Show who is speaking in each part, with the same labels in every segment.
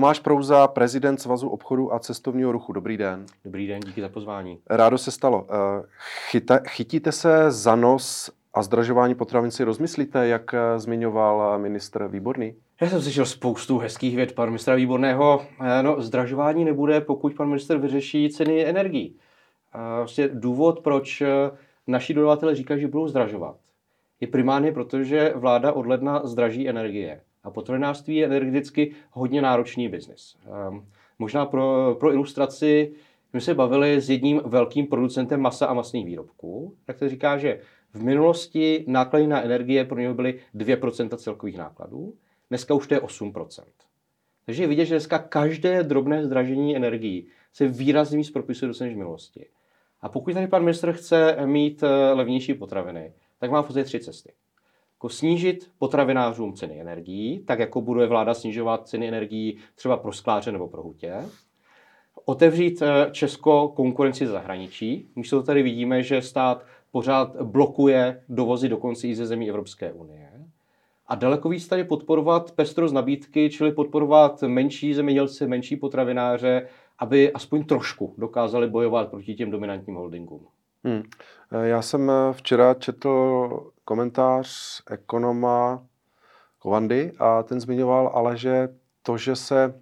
Speaker 1: Tomáš Prouza, prezident Svazu obchodu a cestovního ruchu. Dobrý den.
Speaker 2: Dobrý den, díky za pozvání.
Speaker 1: Rádo se stalo. Eh, chyta, chytíte se za nos a zdražování potravin si rozmyslíte, jak eh, zmiňoval ministr Výborný?
Speaker 2: Já jsem slyšel spoustu hezkých věd pana ministra Výborného. Eh, no, zdražování nebude, pokud pan minister vyřeší ceny energií. Vlastně důvod, proč naši dodavatelé říkají, že budou zdražovat, je primárně proto, že vláda od ledna zdraží energie. A potravinářství je energeticky hodně náročný biznis. Um, možná pro, pro ilustraci, my se bavili s jedním velkým producentem masa a masných výrobků, tak to říká, že v minulosti náklady na energie pro něho byly 2% celkových nákladů, dneska už to je 8%. Takže je vidět, že dneska každé drobné zdražení energií se výrazně víc propisuje do než v minulosti. A pokud tady pan ministr chce mít eh, levnější potraviny, tak má v tři cesty jako snížit potravinářům ceny energií, tak jako bude vláda snižovat ceny energií třeba pro skláře nebo pro hutě. Otevřít eh, Česko konkurenci zahraničí. Místo tady vidíme, že stát pořád blokuje dovozy dokonce i ze zemí Evropské unie. A daleko víc tady podporovat pestrost nabídky, čili podporovat menší zemědělce, menší potravináře, aby aspoň trošku dokázali bojovat proti těm dominantním holdingům. Hmm.
Speaker 1: Já jsem eh, včera četl komentář ekonoma Kovandy a ten zmiňoval ale, že to, že se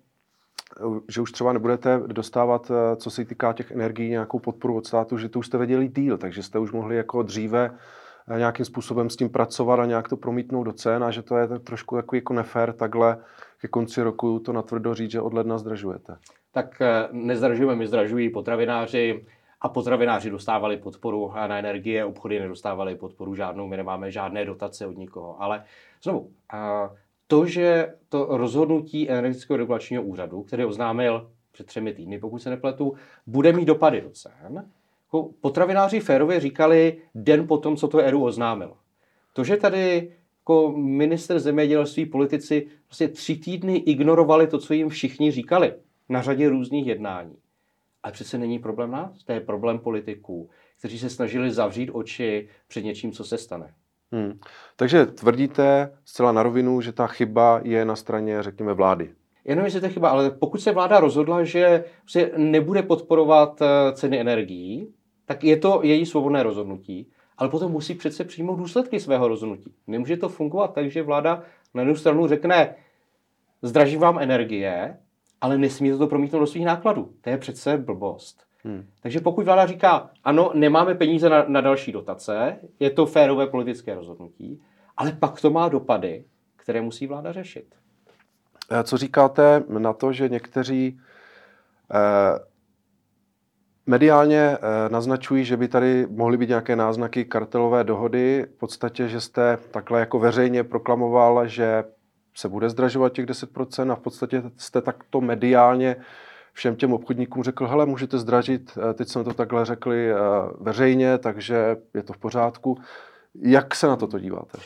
Speaker 1: že už třeba nebudete dostávat, eh, co se týká těch energií, nějakou podporu od státu, že to už jste věděli díl, takže jste už mohli jako dříve nějakým způsobem s tím pracovat a nějak to promítnout do cen a že to je trošku takový jako nefér takhle ke konci roku to natvrdo říct, že od ledna zdražujete.
Speaker 2: Tak nezdražujeme, my zdražují potravináři, a potravináři dostávali podporu na energie, obchody nedostávali podporu žádnou, my nemáme žádné dotace od nikoho. Ale znovu, to, že to rozhodnutí energetického regulačního úřadu, který oznámil před třemi týdny, pokud se nepletu, bude mít dopady do cen, jako potravináři férově říkali den potom, co to ERU oznámil. To, že tady jako minister zemědělství, politici vlastně tři týdny ignorovali to, co jim všichni říkali na řadě různých jednání, ale přece není problém nás, to je problém politiků, kteří se snažili zavřít oči před něčím, co se stane. Hmm.
Speaker 1: Takže tvrdíte zcela na rovinu, že ta chyba je na straně, řekněme, vlády.
Speaker 2: Jenom jestli to je chyba, ale pokud se vláda rozhodla, že se nebude podporovat eh, ceny energií, tak je to její svobodné rozhodnutí, ale potom musí přece přijmout důsledky svého rozhodnutí. Nemůže to fungovat tak, že vláda na jednu stranu řekne, zdražím vám energie, ale nesmíte to promítnout do svých nákladů. To je přece blbost. Hmm. Takže pokud vláda říká, ano, nemáme peníze na, na další dotace, je to férové politické rozhodnutí, ale pak to má dopady, které musí vláda řešit.
Speaker 1: Co říkáte na to, že někteří eh, mediálně eh, naznačují, že by tady mohly být nějaké náznaky kartelové dohody, v podstatě, že jste takhle jako veřejně proklamoval, že se bude zdražovat těch 10% a v podstatě jste takto mediálně všem těm obchodníkům řekl, hele, můžete zdražit, eh, teď jsme to takhle řekli eh, veřejně, takže je to v pořádku. Jak se na toto díváte?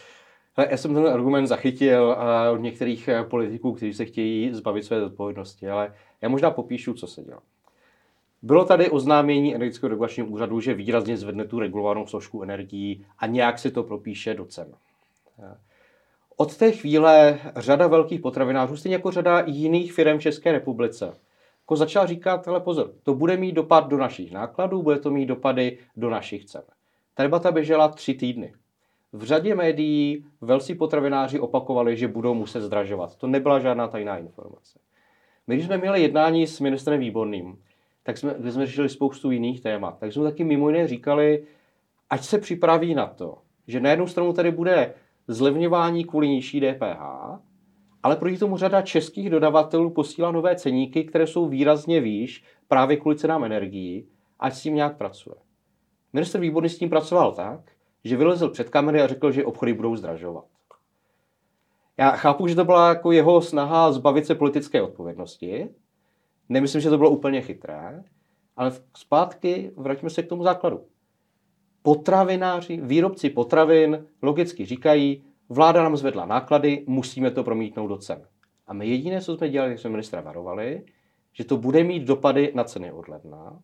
Speaker 2: Já jsem ten argument zachytil eh, od některých politiků, kteří se chtějí zbavit své odpovědnosti, ale já možná popíšu, co se dělá. Bylo tady oznámení energetického regulačního úřadu, že výrazně zvedne tu regulovanou složku energií a nějak se to propíše do cen. Od té chvíle řada velkých potravinářů, stejně jako řada jiných firm v České republice, jako začala říkat, ale pozor, to bude mít dopad do našich nákladů, bude to mít dopady do našich cen. Ta debata běžela tři týdny. V řadě médií velcí potravináři opakovali, že budou muset zdražovat. To nebyla žádná tajná informace. My, když jsme měli jednání s ministrem Výborným, tak jsme, kde jsme řešili spoustu jiných témat, tak jsme taky mimo jiné říkali, ať se připraví na to, že na jednu stranu tady bude zlevňování kvůli nižší DPH, ale proti tomu řada českých dodavatelů posílá nové ceníky, které jsou výrazně výš právě kvůli cenám energií, ať s tím nějak pracuje. Minister Výborný s tím pracoval tak, že vylezl před kamery a řekl, že obchody budou zdražovat. Já chápu, že to byla jako jeho snaha zbavit se politické odpovědnosti. Nemyslím, že to bylo úplně chytré, ale zpátky vraťme se k tomu základu potravináři, výrobci potravin logicky říkají, vláda nám zvedla náklady, musíme to promítnout do cen. A my jediné, co jsme dělali, jsme ministra varovali, že to bude mít dopady na ceny od ledna.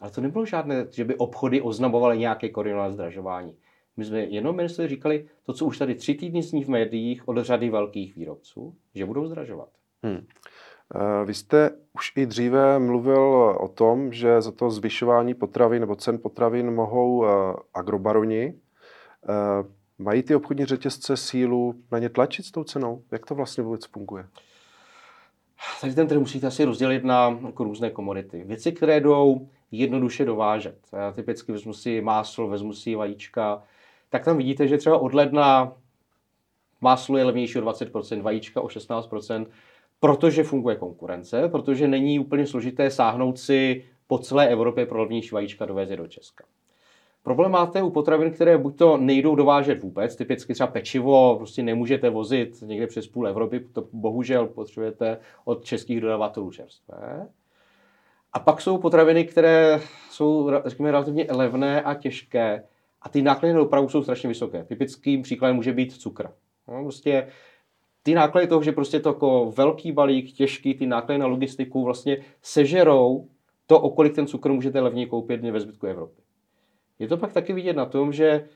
Speaker 2: Ale to nebylo žádné, že by obchody oznamovaly nějaké koordinované zdražování. My jsme jenom ministři říkali to, co už tady tři týdny zní v médiích od řady velkých výrobců, že budou zdražovat. Hmm.
Speaker 1: Vy jste už i dříve mluvil o tom, že za to zvyšování potravin nebo cen potravin mohou agrobaroni. Mají ty obchodní řetězce sílu na ně tlačit s tou cenou? Jak to vlastně vůbec funguje?
Speaker 2: Takže ten trh musíte asi rozdělit na jako různé komodity. Věci, které jdou jednoduše dovážet. Já typicky vezmu si máslo, vezmu si vajíčka, tak tam vidíte, že třeba od ledna máslo je levnější o 20%, vajíčka o 16%, protože funguje konkurence, protože není úplně složité sáhnout si po celé Evropě pro levnější vajíčka dovést do Česka. Problém máte u potravin, které buď to nejdou dovážet vůbec, typicky třeba pečivo prostě nemůžete vozit někde přes půl Evropy, to bohužel potřebujete od českých dodavatelů čerstvé. A pak jsou potraviny, které jsou, řekněme, relativně levné a těžké a ty náklady na dopravu jsou strašně vysoké. Typickým příkladem může být cukr. No, prostě ty náklady toho, že prostě to jako velký balík, těžký, ty náklady na logistiku vlastně sežerou to, o kolik ten cukr můžete levně koupit ve zbytku Evropy. Je to pak taky vidět na tom, že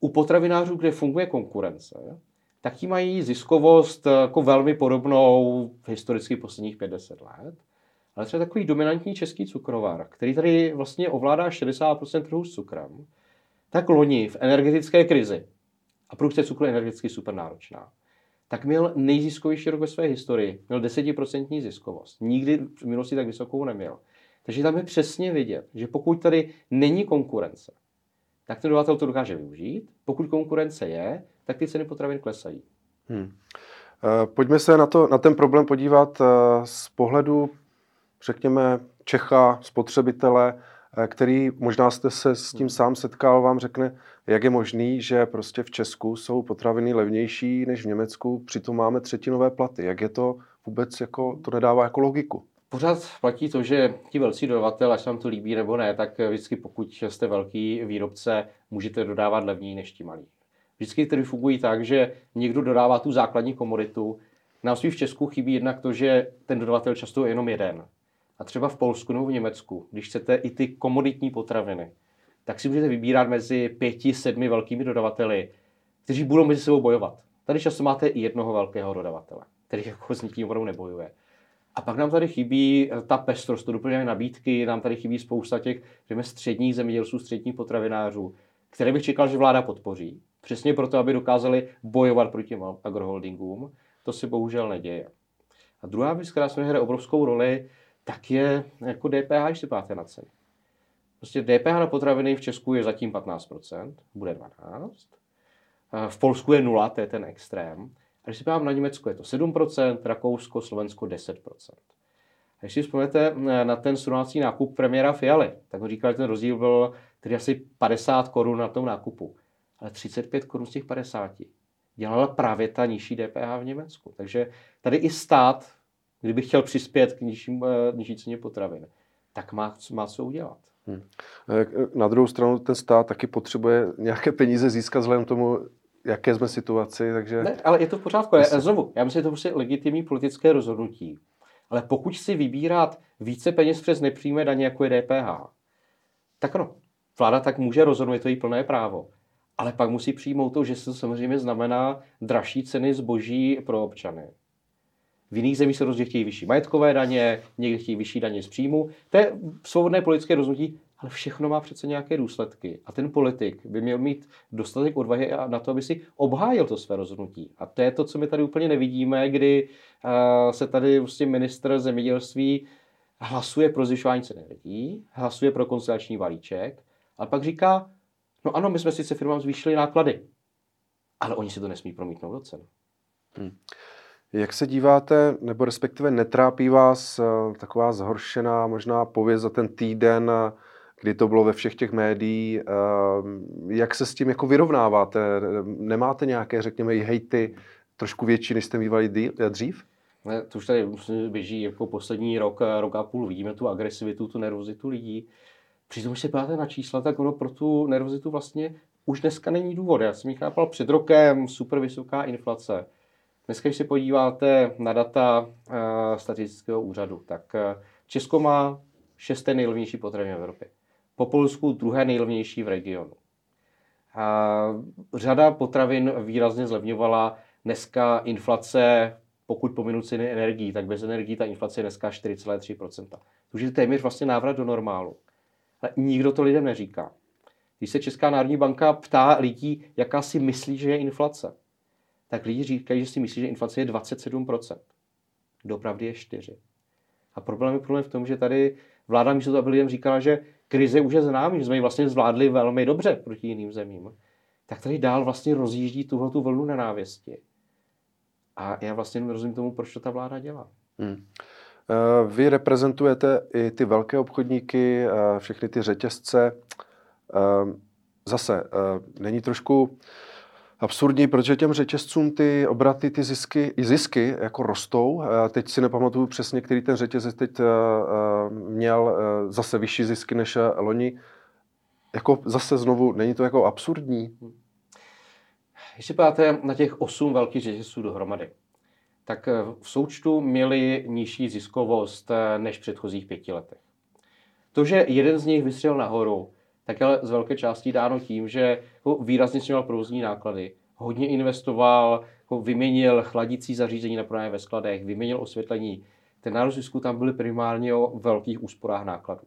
Speaker 2: u potravinářů, kde funguje konkurence, tak ti mají ziskovost jako velmi podobnou historicky posledních 50 let. Ale třeba takový dominantní český cukrovar, který tady vlastně ovládá 60% trhu s cukrem, tak loni v energetické krizi, a produkce cukru je energeticky super náročná, tak měl nejziskovější rok ve své historii. Měl 10% ziskovost. Nikdy v minulosti tak vysokou neměl. Takže tam je přesně vidět, že pokud tady není konkurence, tak ten dodavatel to dokáže využít. Pokud konkurence je, tak ty ceny potravin klesají. Hmm.
Speaker 1: Pojďme se na, to, na ten problém podívat eh, z pohledu, řekněme, Čecha, spotřebitele, eh, který možná jste se s tím sám setkal, vám řekne, jak je možný, že prostě v Česku jsou potraviny levnější než v Německu, přitom máme třetinové platy. Jak je to vůbec, jako, to nedává jako logiku?
Speaker 2: Pořád platí to, že ti velcí dodavatel, až se vám to líbí nebo ne, tak vždycky pokud jste velký výrobce, můžete dodávat levněji než ti malí. Vždycky tedy fungují tak, že někdo dodává tu základní komoditu. Nám v Česku chybí jednak to, že ten dodavatel často je jenom jeden. A třeba v Polsku nebo v Německu, když chcete i ty komoditní potraviny, tak si můžete vybírat mezi pěti, sedmi velkými dodavateli, kteří budou mezi sebou bojovat. Tady často máte i jednoho velkého dodavatele, který jako s nikým opravdu nebojuje. A pak nám tady chybí eh, ta pestrost, to doplňují nabídky, nám tady chybí spousta těch, řekněme, středních zemědělců, středních potravinářů, které bych čekal, že vláda podpoří. Přesně proto, aby dokázali bojovat proti agroholdingům. To se bohužel neděje. A druhá věc, která se hraje obrovskou roli, tak je jako DPH, když se na ceny. Prostě DPH na potraviny v Česku je zatím 15%, bude 12%. V Polsku je 0, to je ten extrém. A když si podívám na Německo, je to 7%, Rakousko, Slovensko 10%. A když si vzpomněte eh, na ten srovnávací nákup premiéra Fialy, tak ho říkal, že ten rozdíl byl tedy asi 50 korun na tom nákupu. Ale 35 korun z těch 50 dělala právě ta nižší DPH v Německu. Takže tady i stát, kdyby chtěl přispět k nižší, eh, nižší ceně potravin, tak má, má co udělat. Hmm.
Speaker 1: Eh, na druhou stranu ten stát taky potřebuje nějaké peníze získat vzhledem tomu, jaké jsme situaci, takže...
Speaker 2: Ne, ale je to v pořádku. Já, znovu, já myslím, že to prostě legitimní politické rozhodnutí. Ale pokud si vybírat více peněz přes nepřímé daně, jako je DPH, tak ano, vláda tak může rozhodnout, je to jí plné právo. Ale pak musí přijmout to, že se to samozřejmě znamená dražší ceny zboží pro občany. V jiných zemích se rozhodně chtějí vyšší majetkové daně, někdy chtějí vyšší daně z příjmu. To je svobodné politické rozhodnutí, ale všechno má přece nějaké důsledky. A ten politik by měl mít dostatek odvahy na to, aby si obhájil to své rozhodnutí. A to je to, co my tady úplně nevidíme, kdy uh, se tady vlastně ministr zemědělství hlasuje pro zvyšování cen energií, hlasuje pro konciliační balíček, a pak říká, no ano, my jsme sice firmám zvýšili náklady, ale oni si to nesmí promítnout do cen. Hmm.
Speaker 1: Jak se díváte, nebo respektive netrápí vás uh, taková zhoršená možná pověst za ten týden, kdy to bylo ve všech těch médiích. Ehm, jak se s tím jako vyrovnáváte? Nemáte nějaké, řekněme, hejty trošku větší, než jste mývali dřív?
Speaker 2: Ne, to už tady běží jako poslední rok, rok a půl. Vidíme tu agresivitu, tu nervozitu lidí. Přitom, když se podíváte na čísla, tak ono pro tu nervozitu vlastně už dneska není důvod. Já jsem ji chápal před rokem, super vysoká inflace. Dneska, když se podíváte na data uh, statistického úřadu, tak uh, Česko má šesté nejlevnější potraviny v Evropě po Polsku druhé nejlevnější v regionu. A řada potravin výrazně zlevňovala. Dneska inflace pokud pominu ceny energií, tak bez energií ta inflace je dneska 4,3%. To už je téměř vlastně návrat do normálu. Ale nikdo to lidem neříká. Když se Česká národní banka ptá lidí, jaká si myslí, že je inflace, tak lidi říkají, že si myslí, že inflace je 27%. Dopravdy je 4. A problém je problém v tom, že tady vláda místo toho, aby lidem říkala, že krize už je za námi, že jsme ji vlastně zvládli velmi dobře proti jiným zemím, tak tady dál vlastně rozjíždí tuhle tu vlnu nenávisti. A já vlastně nerozumím tomu, proč to ta vláda dělá. Hmm.
Speaker 1: Eh, vy reprezentujete i ty velké obchodníky, eh, všechny ty řetězce. Eh, zase, není trošku absurdní, protože těm řetězcům ty obraty, ty zisky, i zisky jako rostou. Teď si nepamatuju přesně, který ten řetězec teď měl zase vyšší zisky než loni. Jako zase znovu, není to jako absurdní?
Speaker 2: Když si páte na těch osm velkých řetězců dohromady, tak eh, v součtu měli nižší ziskovost eh, než v předchozích pěti letech. To, že jeden z nich vystřelil nahoru, tak ale z velké části dáno tím, že výrazně snižoval provozní náklady, hodně investoval, vyměnil chladicí zařízení na pronájem ve skladech, vyměnil osvětlení. Ten nárůst zisku tam byly primárně o velkých úsporách nákladů.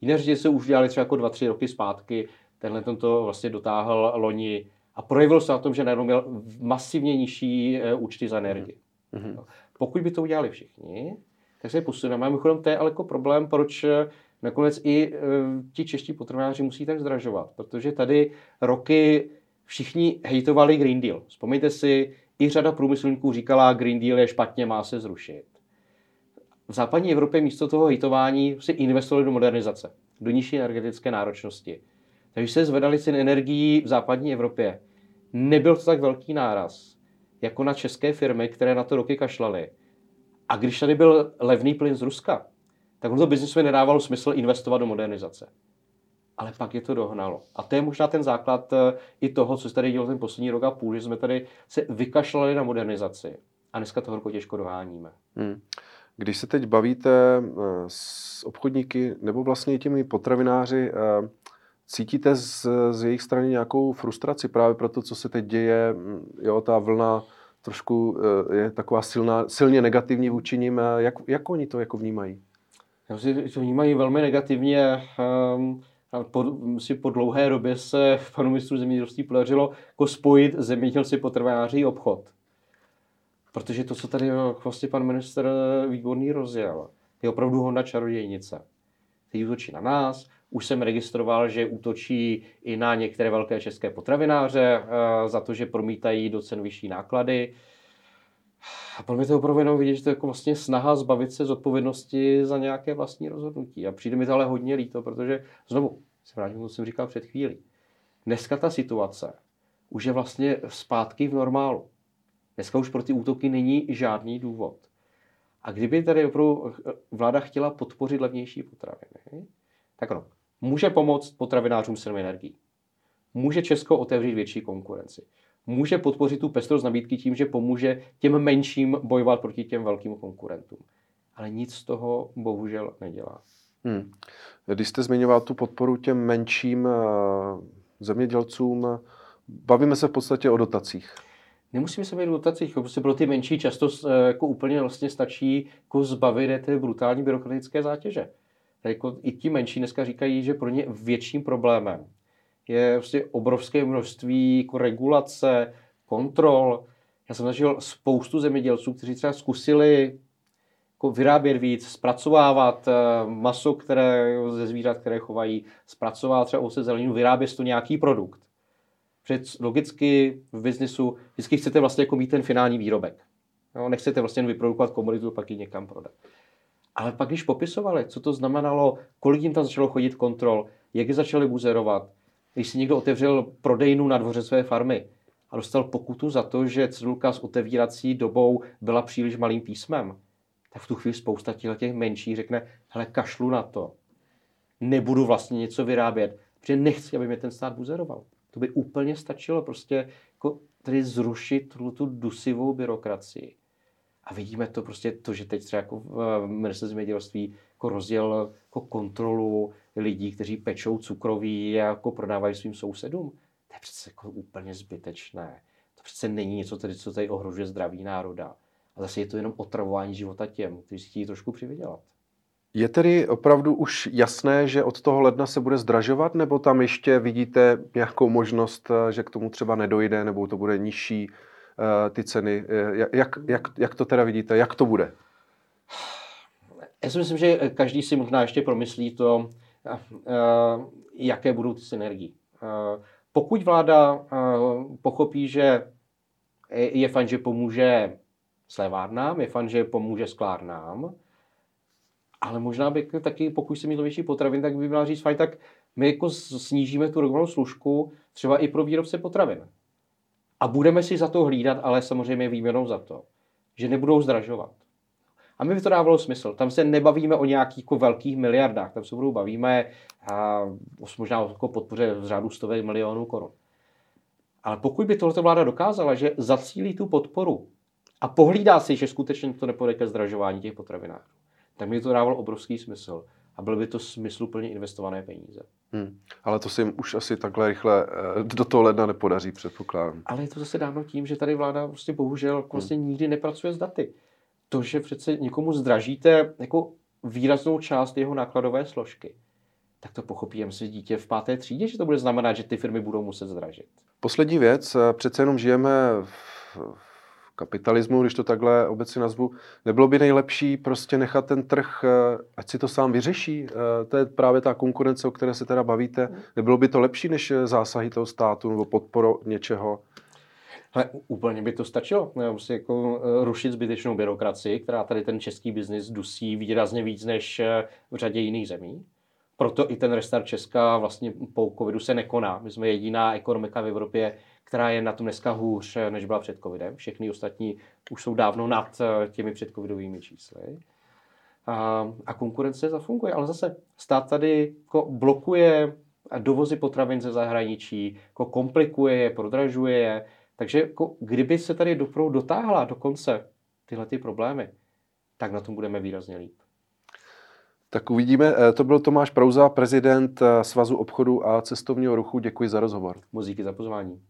Speaker 2: Jiné řetězce už dělali třeba jako dva, tři roky zpátky, tenhle to vlastně dotáhl loni a projevil se na tom, že najednou měl masivně nižší eh, účty za energii. Mm-hmm. Pokud by to udělali všichni, tak se posuneme. Mimochodem to je ale jako problém, proč eh, nakonec i e, ti čeští potravináři musí tak zdražovat, protože tady roky všichni hejtovali Green Deal. Vzpomeňte si, i řada průmyslníků říkala, Green Deal je špatně, má se zrušit. V západní Evropě místo toho hejtování si investovali do modernizace, do nižší energetické náročnosti. Takže se zvedaly ceny energií v západní Evropě. Nebyl to tak velký náraz, jako na české firmy, které na to roky kašlaly. A když tady byl levný plyn z Ruska, tak to biznisu nedávalo smysl investovat do modernizace. Ale pak je to dohnalo. A to je možná ten základ eh, i toho, co se tady dělo ten poslední rok a půl, že jsme tady se vykašlali na modernizaci. A dneska to horko těžko doháníme. Hmm.
Speaker 1: Když se teď bavíte eh, s obchodníky nebo vlastně těmi potravináři, eh, Cítíte z, z jejich strany nějakou frustraci právě pro to, co se teď děje? Mm, jo, ta vlna trošku je taková silná, silně negativní vůči nim. Jak, jak oni to jako vnímají?
Speaker 2: Já si to vnímají velmi negativně. Um, po, si po dlouhé době se panu ministru zemědělství podařilo jako spojit zemědělci, potravináři obchod. Protože to, co tady vlastně pan minister Výborný rozjel, je opravdu honda čarodějnice. Teď útočí na nás, už jsem registroval, že útočí i na některé velké české potravináře eh, za to, že promítají do cen vyšší náklady. A pro mě to opravdu jenom vidět, že to je jako vlastně snaha zbavit se z odpovědnosti za nějaké vlastní rozhodnutí. A přijde mi to ale hodně líto, protože znovu, se vrátím, co jsem říkal před chvílí. Dneska ta situace už je vlastně zpátky v normálu. Dneska už pro ty útoky není žádný důvod. A kdyby tady opravdu vláda chtěla podpořit levnější potraviny, tak ano, může pomoct potravinářům s energií. Může Česko otevřít větší konkurenci. Může podpořit tu pestrost nabídky tím, že pomůže těm menším bojovat proti těm velkým konkurentům. Ale nic z toho bohužel nedělá. Hmm.
Speaker 1: Když jste zmiňoval tu podporu těm menším eh, zemědělcům, bavíme se v podstatě o dotacích.
Speaker 2: Nemusíme se bavit o dotacích, prostě pro ty menší často eh, jako úplně vlastně stačí jako zbavit té brutální byrokratické zátěže jako i ti menší dneska říkají, že pro ně větším problémem je prostě obrovské množství jako regulace, kontrol. Já jsem zažil spoustu zemědělců, kteří třeba zkusili jako vyrábět víc, zpracovávat eh, maso, které ze zvířat, které chovají, zpracovávat třeba ovoce zeleninu, vyrábět to nějaký produkt. Před logicky v biznisu vždycky chcete vlastně jako mít ten finální výrobek. No, nechcete vlastně vyprodukovat komoditu, pak ji někam prodat. Ale pak, když popisovali, co to znamenalo, kolik jim tam začalo chodit kontrol, jak je začali buzerovat, když si někdo otevřel prodejnu na dvoře své farmy a dostal pokutu za to, že cedulka s otevírací dobou byla příliš malým písmem, tak v tu chvíli spousta těch menších řekne, hele, kašlu na to. Nebudu vlastně něco vyrábět, protože nechci, aby mě ten stát buzeroval. To by úplně stačilo prostě jako tady zrušit tu dusivou byrokracii. A vidíme to prostě, to, že teď třeba jako v ministerstvu zemědělství jako rozděl jako kontrolu lidí, kteří pečou cukroví a jako prodávají svým sousedům. To je přece jako úplně zbytečné. To přece není něco, tady, co tady ohrožuje zdraví národa. A zase je to jenom otravování života těm, kteří si chtějí trošku přivydělat.
Speaker 1: Je tedy opravdu už jasné, že od toho ledna se bude zdražovat, nebo tam ještě vidíte nějakou možnost, eh, že k tomu třeba nedojde, nebo to bude nižší uh, ty ceny? Eh, jak, jak, jak to teda vidíte? Jak to bude?
Speaker 2: Já si myslím, že každý si možná ještě promyslí to, jaké budou ty synergie. Pokud vláda pochopí, že je fajn, že pomůže slévárnám, je fajn, že pomůže sklárnám, ale možná by taky, pokud se mít větší potravin, tak by měla říct, fajn, tak my jako snížíme tu regulární služku třeba i pro výrobce potravin. A budeme si za to hlídat, ale samozřejmě výměnou za to, že nebudou zdražovat. A mi by to dávalo smysl. Tam se nebavíme o nějakých jako velkých miliardách, tam se budou bavíme a možná o jako podpoře v řádu stovek milionů korun. Ale pokud by tohle vláda dokázala, že zacílí tu podporu a pohlídá si, že skutečně to nepůjde ke zdražování těch potravinářů, tak mi to dávalo obrovský smysl a byly by to smysluplně investované peníze.
Speaker 1: Hmm. Ale to se jim už asi takhle rychle eh, do toho ledna nepodaří, předpokládám.
Speaker 2: Ale je to zase dáno tím, že tady vláda prostě bohužel vlastně hmm. nikdy nepracuje s daty. To, že přece někomu zdražíte jako výraznou část jeho nákladové složky, tak to pochopí jen si dítě v páté třídě, že to bude znamenat, že ty firmy budou muset zdražit.
Speaker 1: Poslední věc, eh, přece jenom žijeme v, kapitalismu, když to takhle obecně nazvu, nebylo by nejlepší prostě nechat ten trh, eh, ať si to sám vyřeší? Eh, to je právě ta konkurence, o které se teda bavíte. Nebylo by to lepší než zásahy toho státu nebo podporu něčeho?
Speaker 2: Ale úplně by to stačilo. Prostě jako rušit zbytečnou byrokracii, která tady ten český biznis dusí výrazně víc než v řadě jiných zemí. Proto i ten restart Česka vlastně po covidu se nekoná. My jsme jediná ekonomika v Evropě, která je na tom dneska hůř, než byla před covidem. Všechny ostatní už jsou dávno nad eh, těmi předcovidovými čísly. A, a konkurence zafunguje, ale zase stát tady jako blokuje dovozy potravin ze zahraničí, jako komplikuje je, prodražuje je. Takže jako, kdyby se tady doprou dotáhla do konce tyhle ty problémy, tak na tom budeme výrazně líp.
Speaker 1: Tak uvidíme. Eh, to byl Tomáš Prouza, prezident eh, Svazu obchodu a cestovního ruchu. Děkuji za rozhovor.
Speaker 2: Muzíky za pozvání.